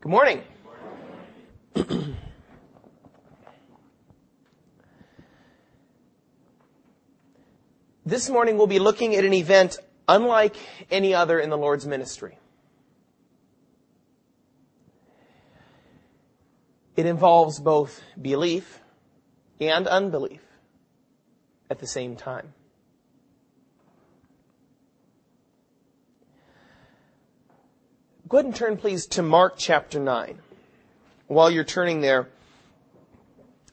Good morning. this morning we'll be looking at an event unlike any other in the Lord's ministry. It involves both belief and unbelief at the same time. Go ahead and turn, please, to Mark chapter 9. While you're turning there,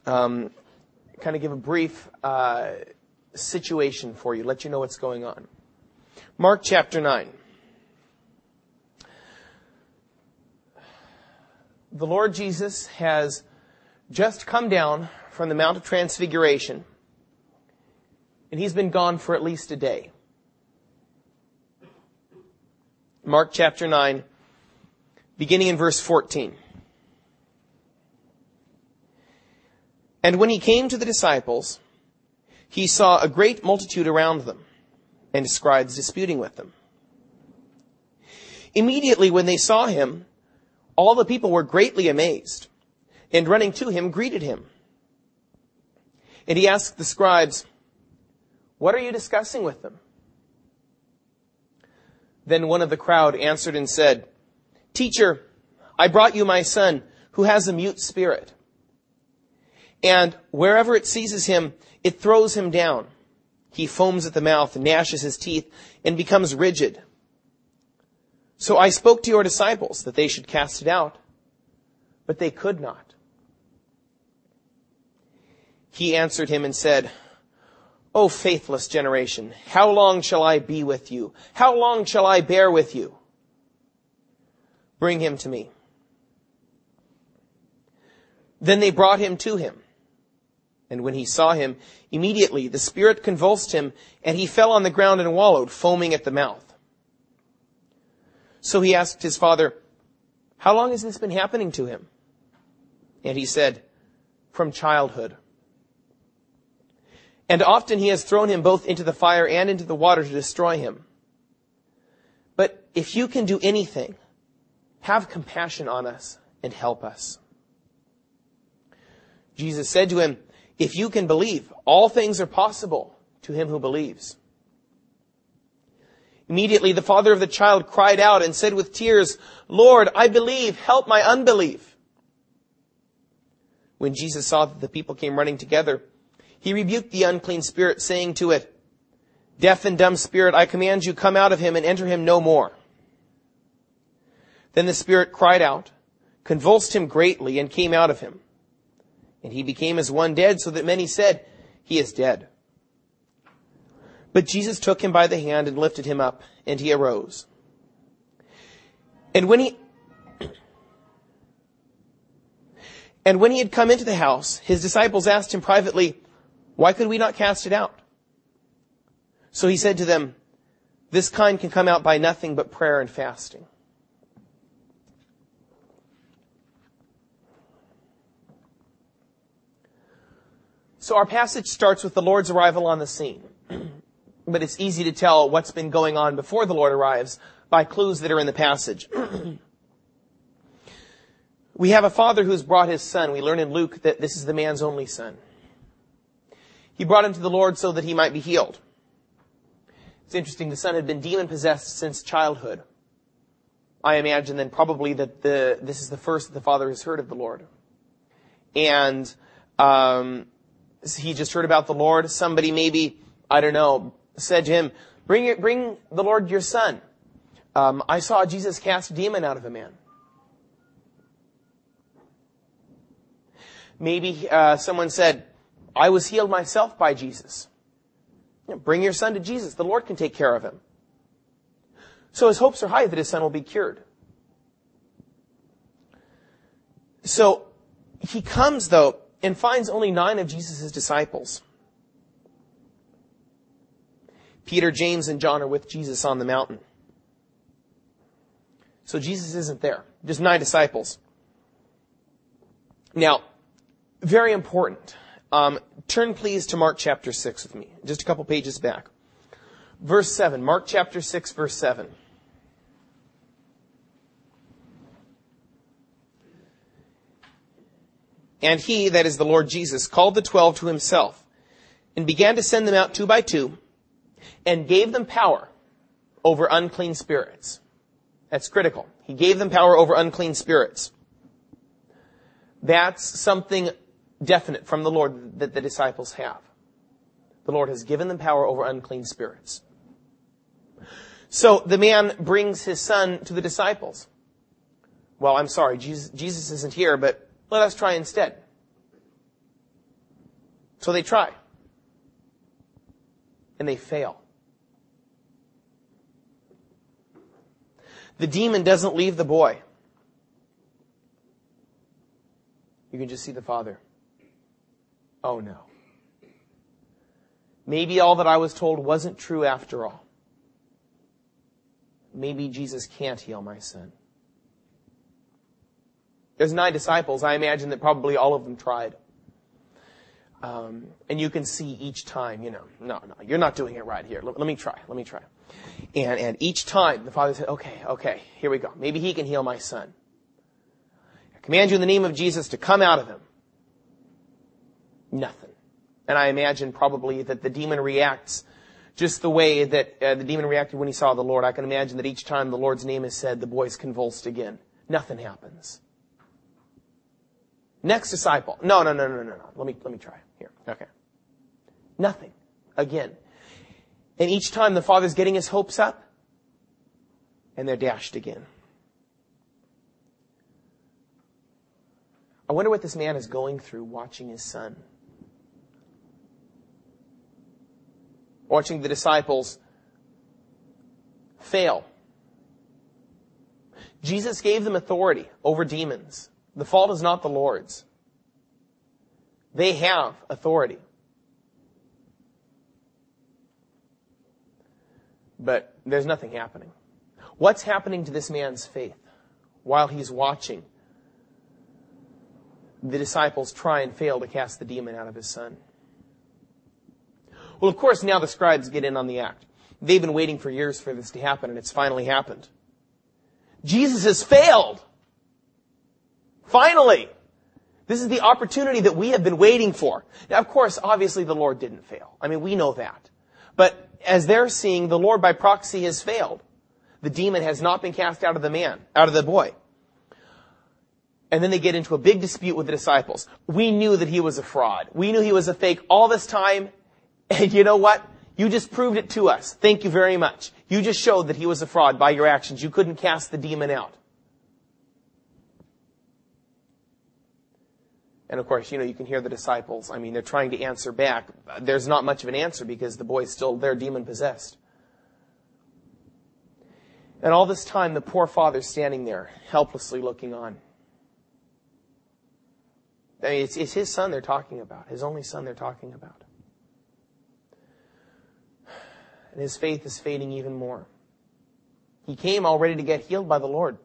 um, kind of give a brief uh, situation for you, let you know what's going on. Mark chapter 9. The Lord Jesus has just come down from the Mount of Transfiguration, and he's been gone for at least a day. Mark chapter 9, beginning in verse 14. And when he came to the disciples, he saw a great multitude around them, and scribes disputing with them. Immediately when they saw him, all the people were greatly amazed, and running to him greeted him. And he asked the scribes, What are you discussing with them? Then one of the crowd answered and said, Teacher, I brought you my son who has a mute spirit. And wherever it seizes him, it throws him down. He foams at the mouth, gnashes his teeth, and becomes rigid. So I spoke to your disciples that they should cast it out, but they could not. He answered him and said, O faithless generation, how long shall I be with you? How long shall I bear with you? Bring him to me. Then they brought him to him. And when he saw him, immediately the spirit convulsed him, and he fell on the ground and wallowed, foaming at the mouth. So he asked his father, How long has this been happening to him? And he said, From childhood. And often he has thrown him both into the fire and into the water to destroy him. But if you can do anything, have compassion on us and help us. Jesus said to him, If you can believe, all things are possible to him who believes. Immediately the father of the child cried out and said with tears, Lord, I believe, help my unbelief. When Jesus saw that the people came running together, he rebuked the unclean spirit, saying to it, Deaf and dumb spirit, I command you, come out of him and enter him no more. Then the Spirit cried out, convulsed him greatly, and came out of him. And he became as one dead, so that many said, He is dead. But Jesus took him by the hand and lifted him up, and he arose. And when he, and when he had come into the house, his disciples asked him privately, Why could we not cast it out? So he said to them, This kind can come out by nothing but prayer and fasting. So our passage starts with the Lord's arrival on the scene. but it's easy to tell what's been going on before the Lord arrives by clues that are in the passage. we have a father who's brought his son. We learn in Luke that this is the man's only son. He brought him to the Lord so that he might be healed. It's interesting, the son had been demon possessed since childhood. I imagine then probably that the, this is the first that the father has heard of the Lord. And, um, he just heard about the Lord. Somebody maybe, I don't know, said to him, bring, it, bring the Lord your son. Um, I saw Jesus cast a demon out of a man. Maybe uh, someone said, I was healed myself by Jesus. You know, bring your son to Jesus. The Lord can take care of him. So his hopes are high that his son will be cured. So he comes, though, and finds only nine of Jesus' disciples. Peter, James, and John are with Jesus on the mountain. So Jesus isn't there. Just nine disciples. Now, very important. Um, turn please to Mark chapter 6 with me. Just a couple pages back. Verse 7. Mark chapter 6, verse 7. And he, that is the Lord Jesus, called the twelve to himself and began to send them out two by two and gave them power over unclean spirits. That's critical. He gave them power over unclean spirits. That's something definite from the Lord that the disciples have. The Lord has given them power over unclean spirits. So the man brings his son to the disciples. Well, I'm sorry, Jesus, Jesus isn't here, but let us try instead. So they try. And they fail. The demon doesn't leave the boy. You can just see the father. Oh no. Maybe all that I was told wasn't true after all. Maybe Jesus can't heal my son. There's nine disciples. I imagine that probably all of them tried. Um, and you can see each time, you know, no, no, you're not doing it right here. Let, let me try. Let me try. And, and each time the father said, okay, okay, here we go. Maybe he can heal my son. I command you in the name of Jesus to come out of him. Nothing. And I imagine probably that the demon reacts just the way that uh, the demon reacted when he saw the Lord. I can imagine that each time the Lord's name is said, the boy's convulsed again. Nothing happens. Next disciple. No, no, no, no, no, no. Let me, let me try. Here. Okay. Nothing. Again. And each time the father's getting his hopes up, and they're dashed again. I wonder what this man is going through watching his son. Watching the disciples fail. Jesus gave them authority over demons. The fault is not the Lord's. They have authority. But there's nothing happening. What's happening to this man's faith while he's watching the disciples try and fail to cast the demon out of his son? Well, of course, now the scribes get in on the act. They've been waiting for years for this to happen, and it's finally happened. Jesus has failed. Finally. This is the opportunity that we have been waiting for. Now, of course, obviously the Lord didn't fail. I mean, we know that. But as they're seeing, the Lord by proxy has failed. The demon has not been cast out of the man, out of the boy. And then they get into a big dispute with the disciples. We knew that he was a fraud. We knew he was a fake all this time. And you know what? You just proved it to us. Thank you very much. You just showed that he was a fraud by your actions. You couldn't cast the demon out. And of course, you know, you can hear the disciples. I mean, they're trying to answer back. There's not much of an answer because the boy's still there demon possessed. And all this time, the poor father's standing there, helplessly looking on. I mean, it's, it's his son they're talking about, his only son they're talking about. And his faith is fading even more. He came all ready to get healed by the Lord.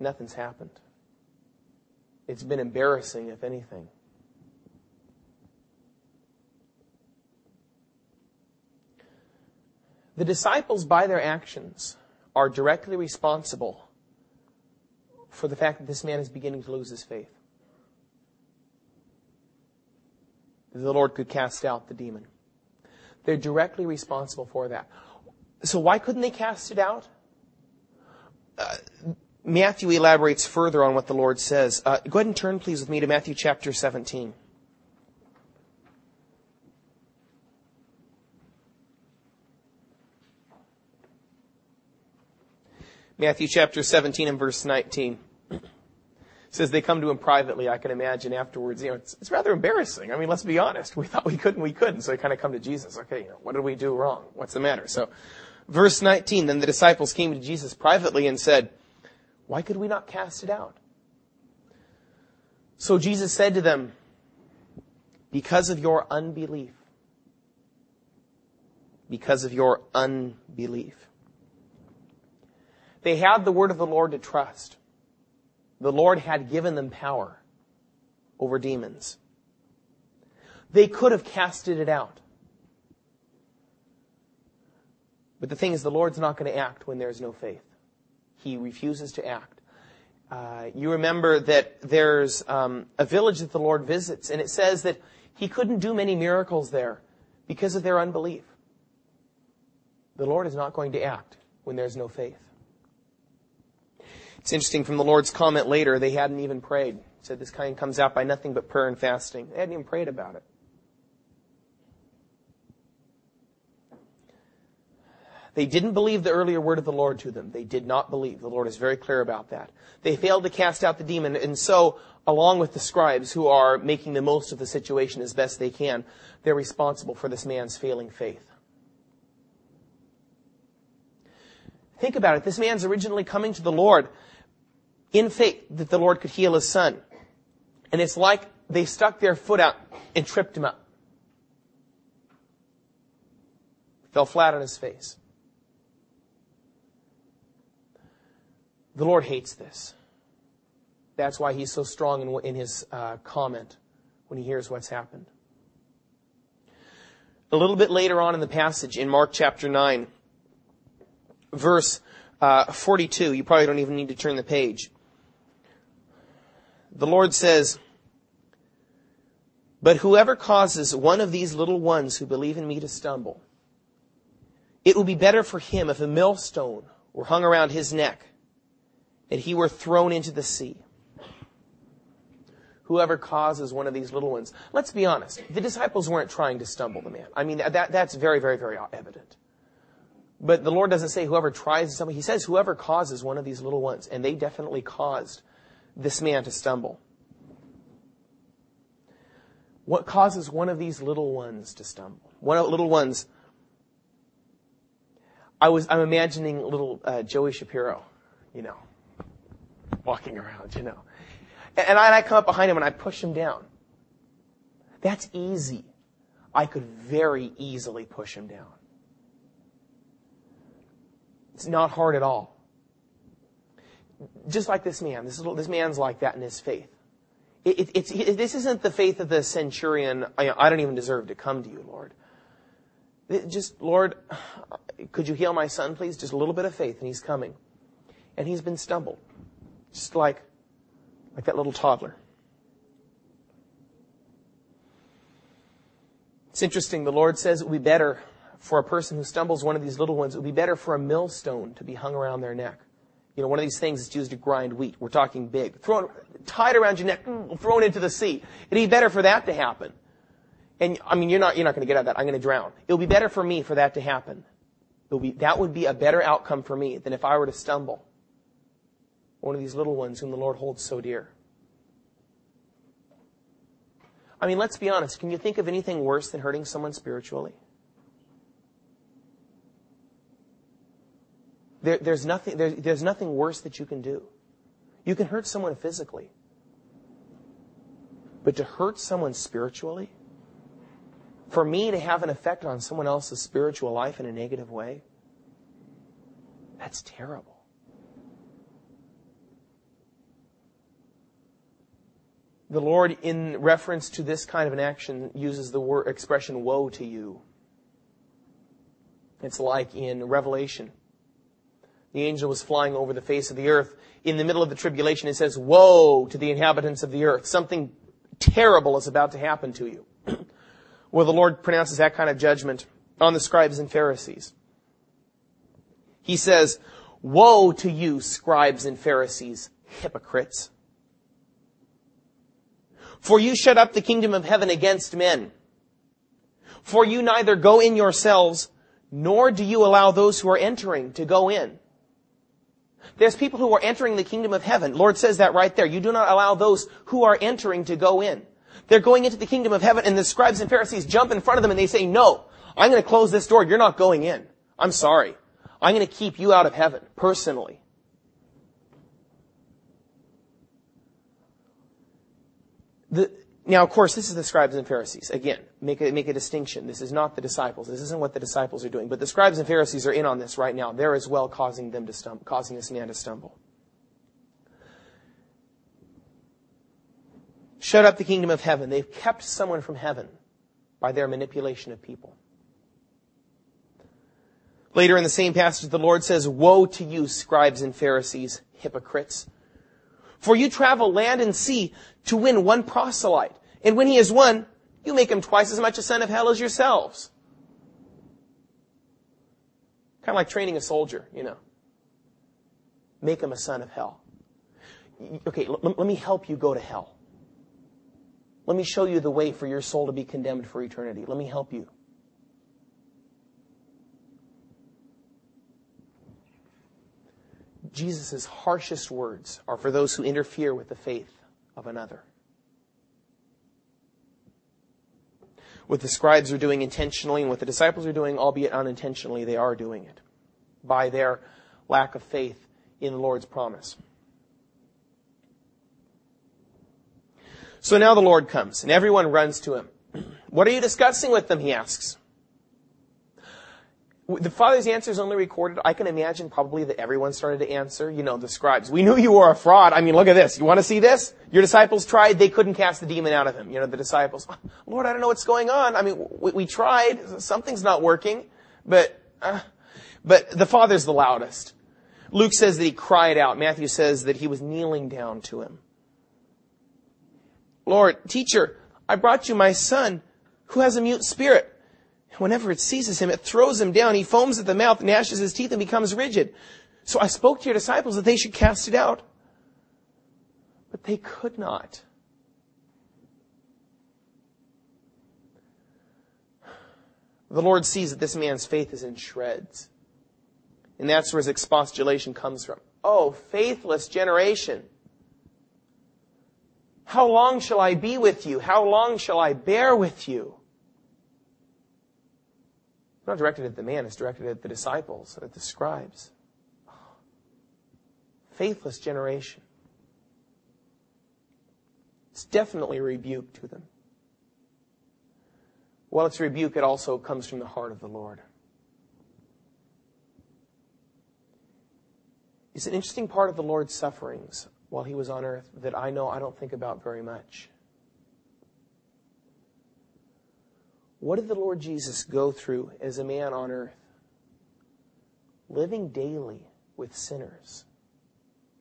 Nothing's happened. It's been embarrassing, if anything. The disciples, by their actions, are directly responsible for the fact that this man is beginning to lose his faith. The Lord could cast out the demon. They're directly responsible for that. So why couldn't they cast it out? Uh, Matthew elaborates further on what the Lord says. Uh, go ahead and turn, please, with me to Matthew chapter 17. Matthew chapter 17 and verse 19 says they come to him privately. I can imagine afterwards, you know, it's, it's rather embarrassing. I mean, let's be honest. We thought we couldn't, we couldn't. So they kind of come to Jesus. Okay, you know, what did we do wrong? What's the matter? So, verse 19, then the disciples came to Jesus privately and said, why could we not cast it out? So Jesus said to them, because of your unbelief, because of your unbelief. They had the word of the Lord to trust. The Lord had given them power over demons. They could have casted it out. But the thing is, the Lord's not going to act when there's no faith he refuses to act. uh, you remember that there's um, a village that the Lord visits, and it says that he couldn't do many miracles there because of their unbelief. The Lord is not going to act when there's no faith. It's interesting from the Lord's comment later, they hadn't even prayed. He said this kind comes out by nothing but prayer and fasting. They hadn't even prayed about it. They didn't believe the earlier word of the Lord to them. They did not believe. The Lord is very clear about that. They failed to cast out the demon, and so, along with the scribes who are making the most of the situation as best they can, they're responsible for this man's failing faith. Think about it. This man's originally coming to the Lord in faith that the Lord could heal his son. And it's like they stuck their foot out and tripped him up. Fell flat on his face. The Lord hates this. That's why he's so strong in, in his uh, comment when he hears what's happened. A little bit later on in the passage, in Mark chapter 9, verse uh, 42, you probably don't even need to turn the page. The Lord says, But whoever causes one of these little ones who believe in me to stumble, it will be better for him if a millstone were hung around his neck that he were thrown into the sea. Whoever causes one of these little ones. Let's be honest. The disciples weren't trying to stumble the man. I mean, that, that's very, very, very evident. But the Lord doesn't say whoever tries to stumble. He says whoever causes one of these little ones. And they definitely caused this man to stumble. What causes one of these little ones to stumble? One of little ones. I was, I'm imagining little uh, Joey Shapiro, you know, walking around, you know. And I, and I come up behind him and I push him down. That's easy. I could very easily push him down. It's not hard at all. Just like this man. This, little, this man's like that in his faith. It, it, it's, it, this isn't the faith of the centurion. I, I don't even deserve to come to you, Lord. just, Lord, could you heal my son, please? Just a little bit of faith, and he's coming. And he's been stumbled. Just like, like that little toddler. It's interesting. The Lord says it would be better for a person who stumbles one of these little ones, it would be better for a millstone to be hung around their neck. You know, one of these things that's used to grind wheat. We're talking big. Thrown, tied around your neck, mm, thrown into the sea. It'd be better for that to happen. And I mean, you're not, you're not going to get out of that. I'm going to drown. It'll be better for me for that to happen. Be, that would be a better outcome for me than if I were to stumble one of these little ones whom the Lord holds so dear. I mean, let's be honest. Can you think of anything worse than hurting someone spiritually? There, there's, nothing, there, there's nothing worse that you can do. You can hurt someone physically. But to hurt someone spiritually, for me to have an effect on someone else's spiritual life in a negative way, that's terrible. The Lord, in reference to this kind of an action, uses the word expression woe to you. It's like in Revelation. The angel was flying over the face of the earth. In the middle of the tribulation, it says, Woe to the inhabitants of the earth. Something terrible is about to happen to you. well, the Lord pronounces that kind of judgment on the scribes and Pharisees. He says, Woe to you, scribes and Pharisees, hypocrites! For you shut up the kingdom of heaven against men. For you neither go in yourselves, nor do you allow those who are entering to go in. There's people who are entering the kingdom of heaven. Lord says that right there. You do not allow those who are entering to go in. They're going into the kingdom of heaven and the scribes and Pharisees jump in front of them and they say, no, I'm going to close this door. You're not going in. I'm sorry. I'm going to keep you out of heaven personally. The, now, of course, this is the scribes and Pharisees. Again, make a, make a distinction. This is not the disciples. This isn't what the disciples are doing. But the scribes and Pharisees are in on this right now. They're as well causing them to stumble, causing this man to stumble. Shut up the kingdom of heaven. They've kept someone from heaven by their manipulation of people. Later in the same passage, the Lord says, Woe to you, scribes and Pharisees, hypocrites! For you travel land and sea to win one proselyte. And when he is won, you make him twice as much a son of hell as yourselves. Kind of like training a soldier, you know. Make him a son of hell. Okay, l- let me help you go to hell. Let me show you the way for your soul to be condemned for eternity. Let me help you. Jesus' harshest words are for those who interfere with the faith of another. What the scribes are doing intentionally and what the disciples are doing, albeit unintentionally, they are doing it by their lack of faith in the Lord's promise. So now the Lord comes, and everyone runs to him. What are you discussing with them? He asks. The father's answer is only recorded. I can imagine probably that everyone started to answer. You know, the scribes. We knew you were a fraud. I mean, look at this. You want to see this? Your disciples tried. They couldn't cast the demon out of him. You know, the disciples. Lord, I don't know what's going on. I mean, we, we tried. Something's not working. But, uh, but the father's the loudest. Luke says that he cried out. Matthew says that he was kneeling down to him. Lord, teacher, I brought you my son who has a mute spirit. Whenever it seizes him, it throws him down. He foams at the mouth, gnashes his teeth, and becomes rigid. So I spoke to your disciples that they should cast it out. But they could not. The Lord sees that this man's faith is in shreds. And that's where his expostulation comes from. Oh, faithless generation. How long shall I be with you? How long shall I bear with you? Not directed at the man, it's directed at the disciples, at the scribes. Faithless generation. It's definitely a rebuke to them. While it's a rebuke, it also comes from the heart of the Lord. It's an interesting part of the Lord's sufferings while he was on earth that I know I don't think about very much. What did the Lord Jesus go through as a man on earth? Living daily with sinners.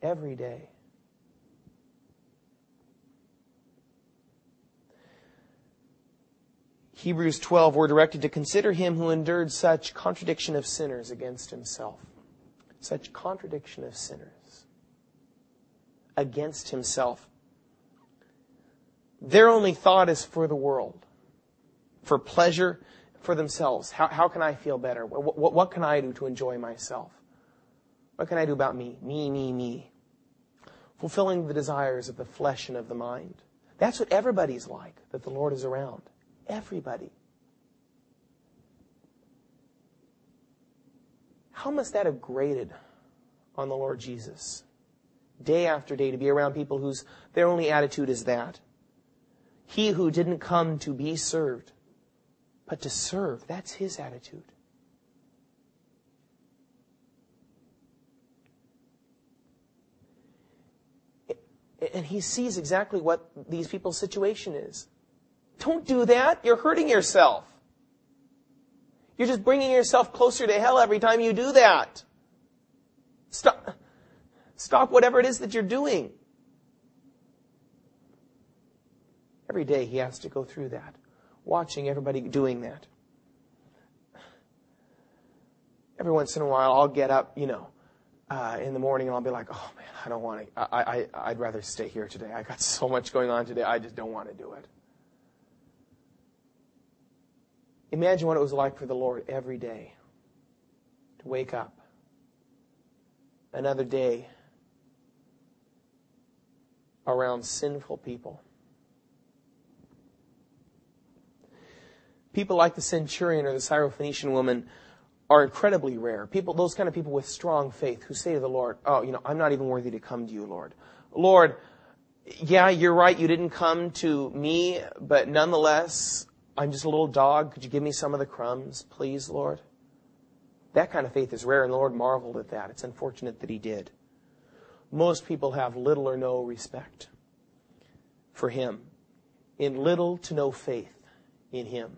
Every day. Hebrews 12, we're directed to consider him who endured such contradiction of sinners against himself. Such contradiction of sinners against himself. Their only thought is for the world, for pleasure, for themselves. How, how can I feel better? What, what, what can I do to enjoy myself? What can I do about me? Me, me, me. Fulfilling the desires of the flesh and of the mind. That's what everybody's like that the Lord is around. Everybody. How must that have grated on the Lord Jesus? day after day to be around people whose their only attitude is that. He who didn't come to be served, but to serve, that's his attitude. And he sees exactly what these people's situation is. Don't do that. You're hurting yourself. You're just bringing yourself closer to hell every time you do that. Stop. Stop whatever it is that you're doing. Every day he has to go through that, watching everybody doing that. Every once in a while, I'll get up, you know, uh, in the morning and I'll be like, oh man, I don't want to, I, I, I'd rather stay here today. I got so much going on today, I just don't want to do it. Imagine what it was like for the Lord every day to wake up. Another day around sinful people. People like the centurion or the Syrophoenician woman are incredibly rare. People, those kind of people with strong faith who say to the Lord, Oh, you know, I'm not even worthy to come to you, Lord. Lord, yeah, you're right, you didn't come to me, but nonetheless, I'm just a little dog. Could you give me some of the crumbs, please, Lord? That kind of faith is rare, and the Lord marveled at that. It's unfortunate that He did most people have little or no respect for him, in little to no faith in him.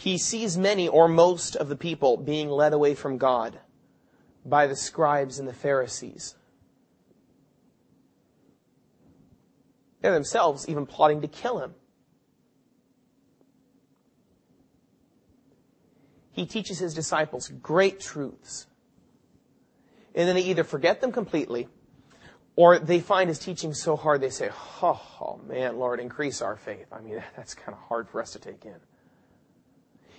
He sees many or most of the people being led away from God by the scribes and the Pharisees. They're themselves even plotting to kill him. He teaches his disciples great truths. And then they either forget them completely or they find his teaching so hard they say, oh, oh man, Lord, increase our faith. I mean, that's kind of hard for us to take in.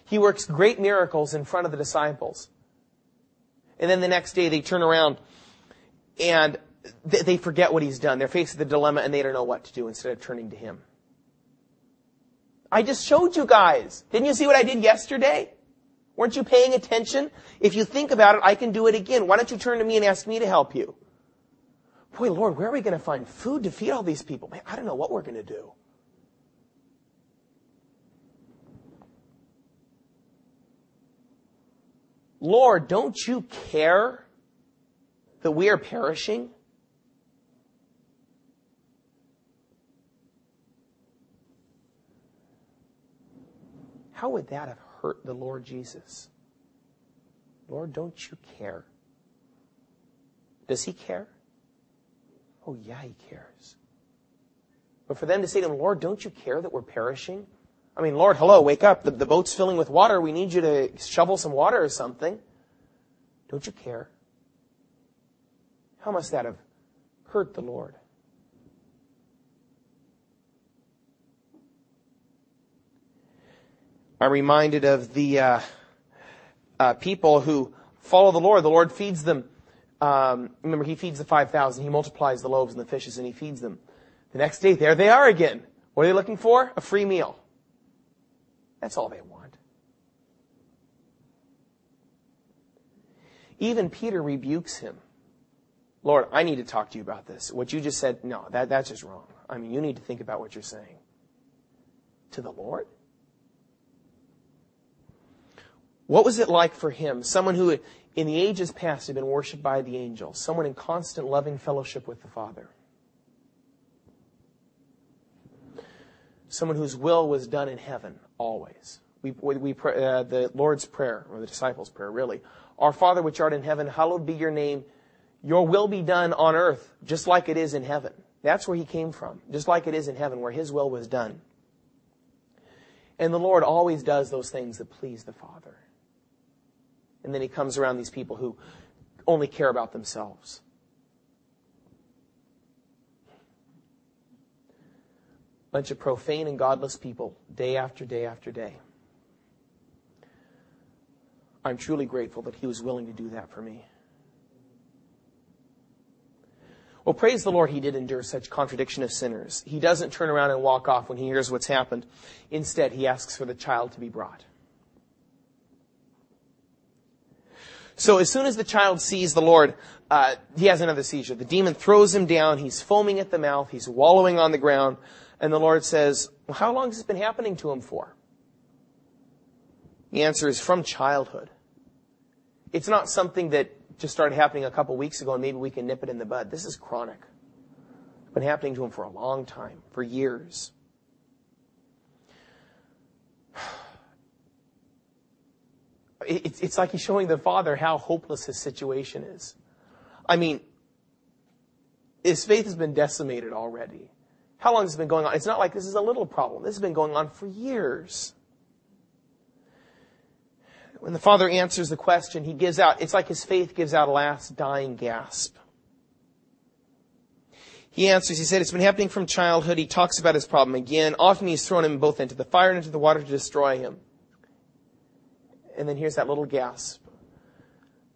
He works great miracles in front of the disciples. And then the next day they turn around and they forget what he's done. They're faced with a dilemma and they don't know what to do instead of turning to him. I just showed you guys. Didn't you see what I did yesterday? Weren't you paying attention? If you think about it, I can do it again. Why don't you turn to me and ask me to help you? Boy, Lord, where are we going to find food to feed all these people? Man, I don't know what we're going to do. Lord, don't you care that we are perishing? How would that have hurt the Lord Jesus? Lord, don't you care? Does he care? Oh, yeah, he cares. But for them to say to him, Lord, don't you care that we're perishing? I mean, Lord, hello, wake up. The, the boat's filling with water. We need you to shovel some water or something. Don't you care? How must that have hurt the Lord? I'm reminded of the uh, uh, people who follow the Lord. The Lord feeds them. Um, remember, He feeds the 5,000. He multiplies the loaves and the fishes and He feeds them. The next day, there they are again. What are they looking for? A free meal. That's all they want. Even Peter rebukes him. Lord, I need to talk to you about this. What you just said, no, that, that's just wrong. I mean, you need to think about what you're saying. To the Lord? What was it like for him? Someone who in the ages past had been worshipped by the angels, someone in constant loving fellowship with the Father. Someone whose will was done in heaven always. We, we, uh, the Lord's Prayer, or the disciples' prayer, really. Our Father which art in heaven, hallowed be your name. Your will be done on earth, just like it is in heaven. That's where he came from, just like it is in heaven, where his will was done. And the Lord always does those things that please the Father. And then he comes around these people who only care about themselves. Bunch of profane and godless people, day after day after day. I'm truly grateful that he was willing to do that for me. Well, praise the Lord, he did endure such contradiction of sinners. He doesn't turn around and walk off when he hears what's happened. Instead, he asks for the child to be brought. So as soon as the child sees the Lord, uh, he has another seizure. The demon throws him down. He's foaming at the mouth. He's wallowing on the ground. And the Lord says, well, how long has this been happening to him for? The answer is from childhood. It's not something that just started happening a couple weeks ago and maybe we can nip it in the bud. This is chronic. It's been happening to him for a long time, for years. It's like he's showing the father how hopeless his situation is. I mean, his faith has been decimated already. How long has it been going on? It's not like this is a little problem. This has been going on for years. When the father answers the question, he gives out, it's like his faith gives out a last dying gasp. He answers, he said, it's been happening from childhood. He talks about his problem again. Often he's thrown him both into the fire and into the water to destroy him and then here's that little gasp.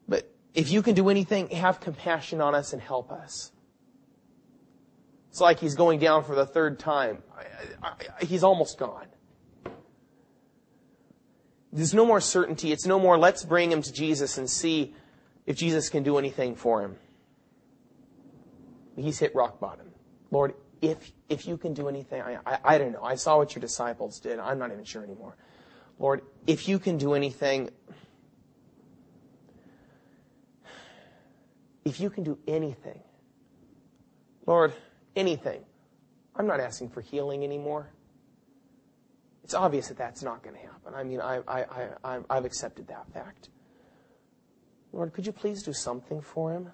But if you can do anything, have compassion on us and help us. It's like he's going down for the third time. I, I, he's almost gone. There's no more certainty. It's no more, let's bring him to Jesus and see if Jesus can do anything for him. He's hit rock bottom. Lord, if, if you can do anything, I, I, I don't know. I saw what your disciples did. I'm not even sure anymore. Lord, if you can do anything, if you can do anything, Lord, anything, I'm not asking for healing anymore. It's obvious that that's not going to happen. I mean, I, I, I, I've accepted that fact. Lord, could you please do something for him?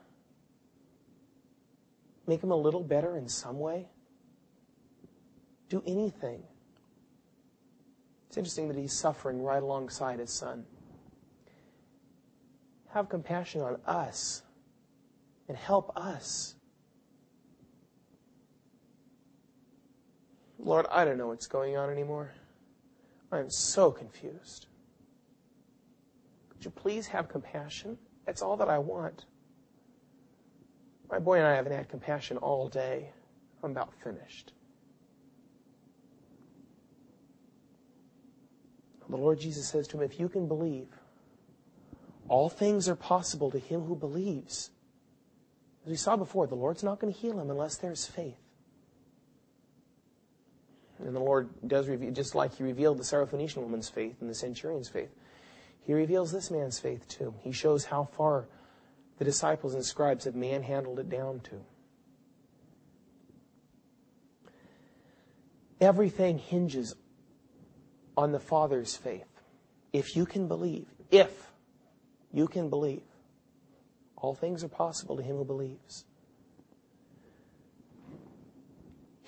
Make him a little better in some way? Do anything. It's interesting that he's suffering right alongside his son. Have compassion on us and help us. Lord, I don't know what's going on anymore. I am so confused. Could you please have compassion? That's all that I want. My boy and I haven't had compassion all day. I'm about finished. The Lord Jesus says to him, If you can believe, all things are possible to him who believes. As we saw before, the Lord's not going to heal him unless there's faith. And the Lord does reveal, just like He revealed the Syrophoenician woman's faith and the centurion's faith, He reveals this man's faith too. He shows how far the disciples and scribes have manhandled it down to. Everything hinges on the Father's faith. If you can believe, if you can believe, all things are possible to him who believes.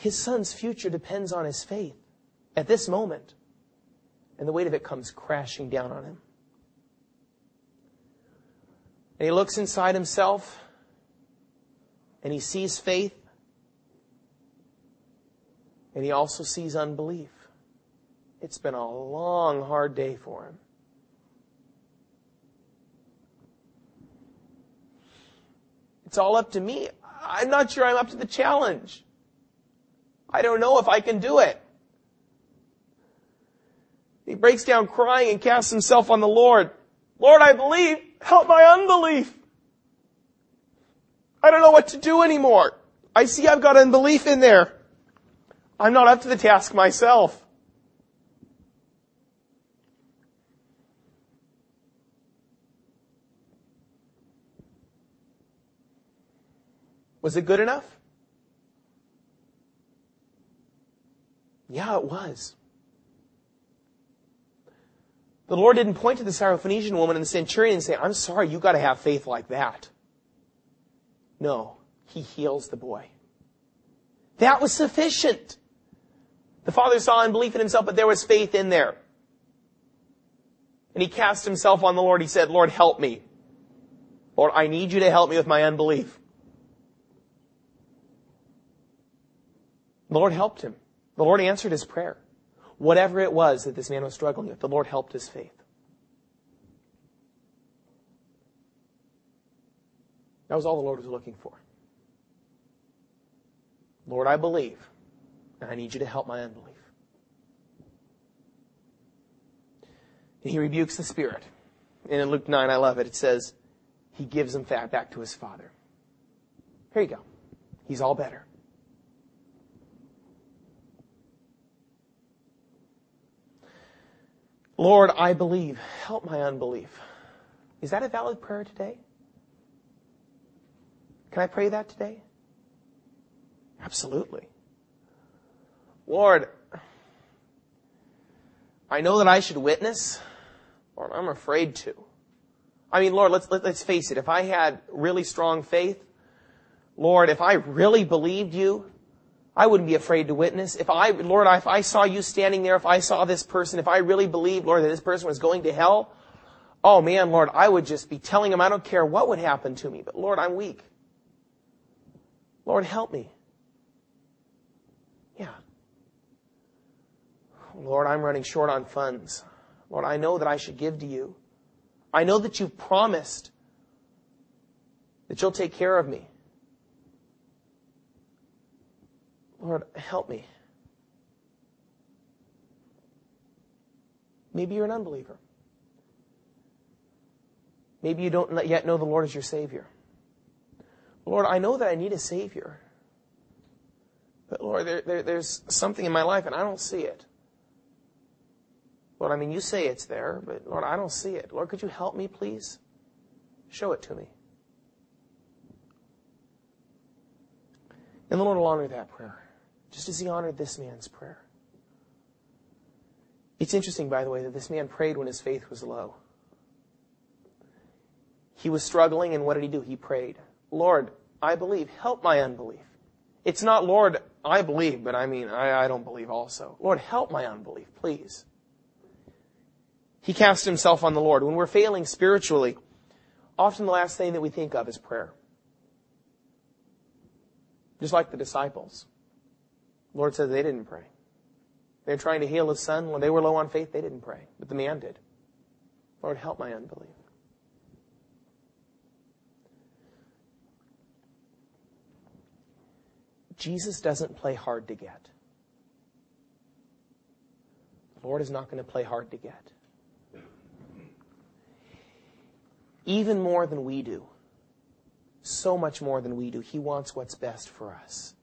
His son's future depends on his faith at this moment, and the weight of it comes crashing down on him. And he looks inside himself and he sees faith and he also sees unbelief. It's been a long, hard day for him. It's all up to me. I'm not sure I'm up to the challenge. I don't know if I can do it. He breaks down crying and casts himself on the Lord. Lord, I believe. Help my unbelief. I don't know what to do anymore. I see I've got unbelief in there. I'm not up to the task myself. Was it good enough? Yeah, it was. The Lord didn't point to the Syrophoenician woman and the centurion and say, I'm sorry, you gotta have faith like that. No, He heals the boy. That was sufficient. The father saw unbelief in himself, but there was faith in there. And he cast himself on the Lord. He said, Lord, help me. Lord, I need you to help me with my unbelief. The Lord helped him. The Lord answered his prayer. Whatever it was that this man was struggling with, the Lord helped his faith. That was all the Lord was looking for. Lord, I believe, and I need you to help my unbelief. And he rebukes the spirit. And in Luke 9, I love it. It says, he gives him back to his father. Here you go. He's all better. Lord, I believe. Help my unbelief. Is that a valid prayer today? Can I pray that today? Absolutely. Lord, I know that I should witness. Lord, I'm afraid to. I mean, Lord, let's, let, us let us face it. If I had really strong faith, Lord, if I really believed you, I wouldn't be afraid to witness. If I, Lord, if I saw you standing there, if I saw this person, if I really believed, Lord, that this person was going to hell, oh man, Lord, I would just be telling him I don't care what would happen to me, but Lord, I'm weak. Lord, help me. Yeah. Lord, I'm running short on funds. Lord, I know that I should give to you. I know that you've promised that you'll take care of me. Lord, help me. Maybe you're an unbeliever. Maybe you don't yet know the Lord as your Savior. Lord, I know that I need a Savior. But Lord, there, there, there's something in my life and I don't see it. Lord, I mean, you say it's there, but Lord, I don't see it. Lord, could you help me, please? Show it to me. And the Lord will honor that prayer just as he honored this man's prayer. It's interesting, by the way, that this man prayed when his faith was low. He was struggling, and what did he do? He prayed, Lord, I believe. Help my unbelief. It's not, Lord, I believe, but I mean, I, I don't believe also. Lord, help my unbelief, please. He cast himself on the Lord. When we're failing spiritually, often the last thing that we think of is prayer. Just like the disciples. Lord says they didn't pray. They're trying to heal his son. When they were low on faith, they didn't pray. But the man did. Lord, help my unbelief. Jesus doesn't play hard to get. The Lord is not going to play hard to get. Even more than we do. So much more than we do. He wants what's best for us.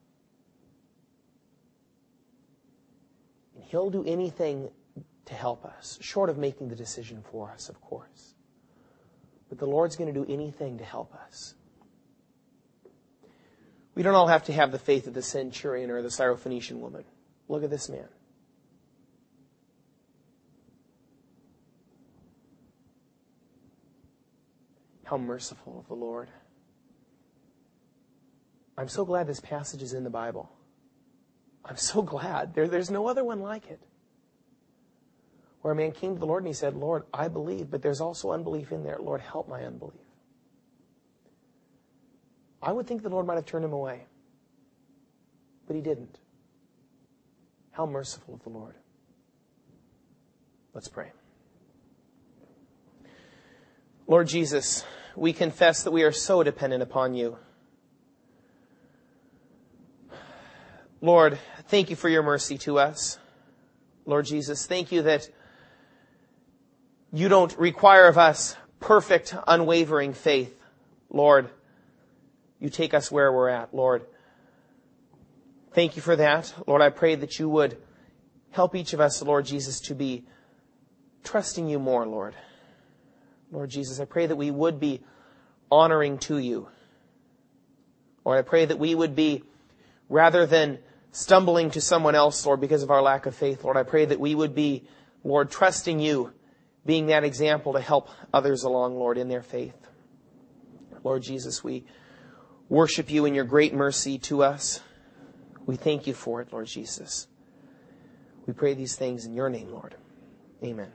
He'll do anything to help us, short of making the decision for us, of course. But the Lord's going to do anything to help us. We don't all have to have the faith of the centurion or the Syrophoenician woman. Look at this man. How merciful of the Lord. I'm so glad this passage is in the Bible. I'm so glad. There, there's no other one like it. Where a man came to the Lord and he said, Lord, I believe, but there's also unbelief in there. Lord, help my unbelief. I would think the Lord might have turned him away, but he didn't. How merciful of the Lord. Let's pray. Lord Jesus, we confess that we are so dependent upon you. Lord, thank you for your mercy to us. Lord Jesus, thank you that you don't require of us perfect, unwavering faith. Lord, you take us where we're at, Lord. Thank you for that. Lord, I pray that you would help each of us, Lord Jesus, to be trusting you more, Lord. Lord Jesus, I pray that we would be honoring to you. Lord, I pray that we would be, rather than stumbling to someone else, Lord, because of our lack of faith, Lord, I pray that we would be, Lord, trusting you, being that example to help others along, Lord, in their faith. Lord Jesus, we worship you in your great mercy to us. We thank you for it, Lord Jesus. We pray these things in your name, Lord. Amen.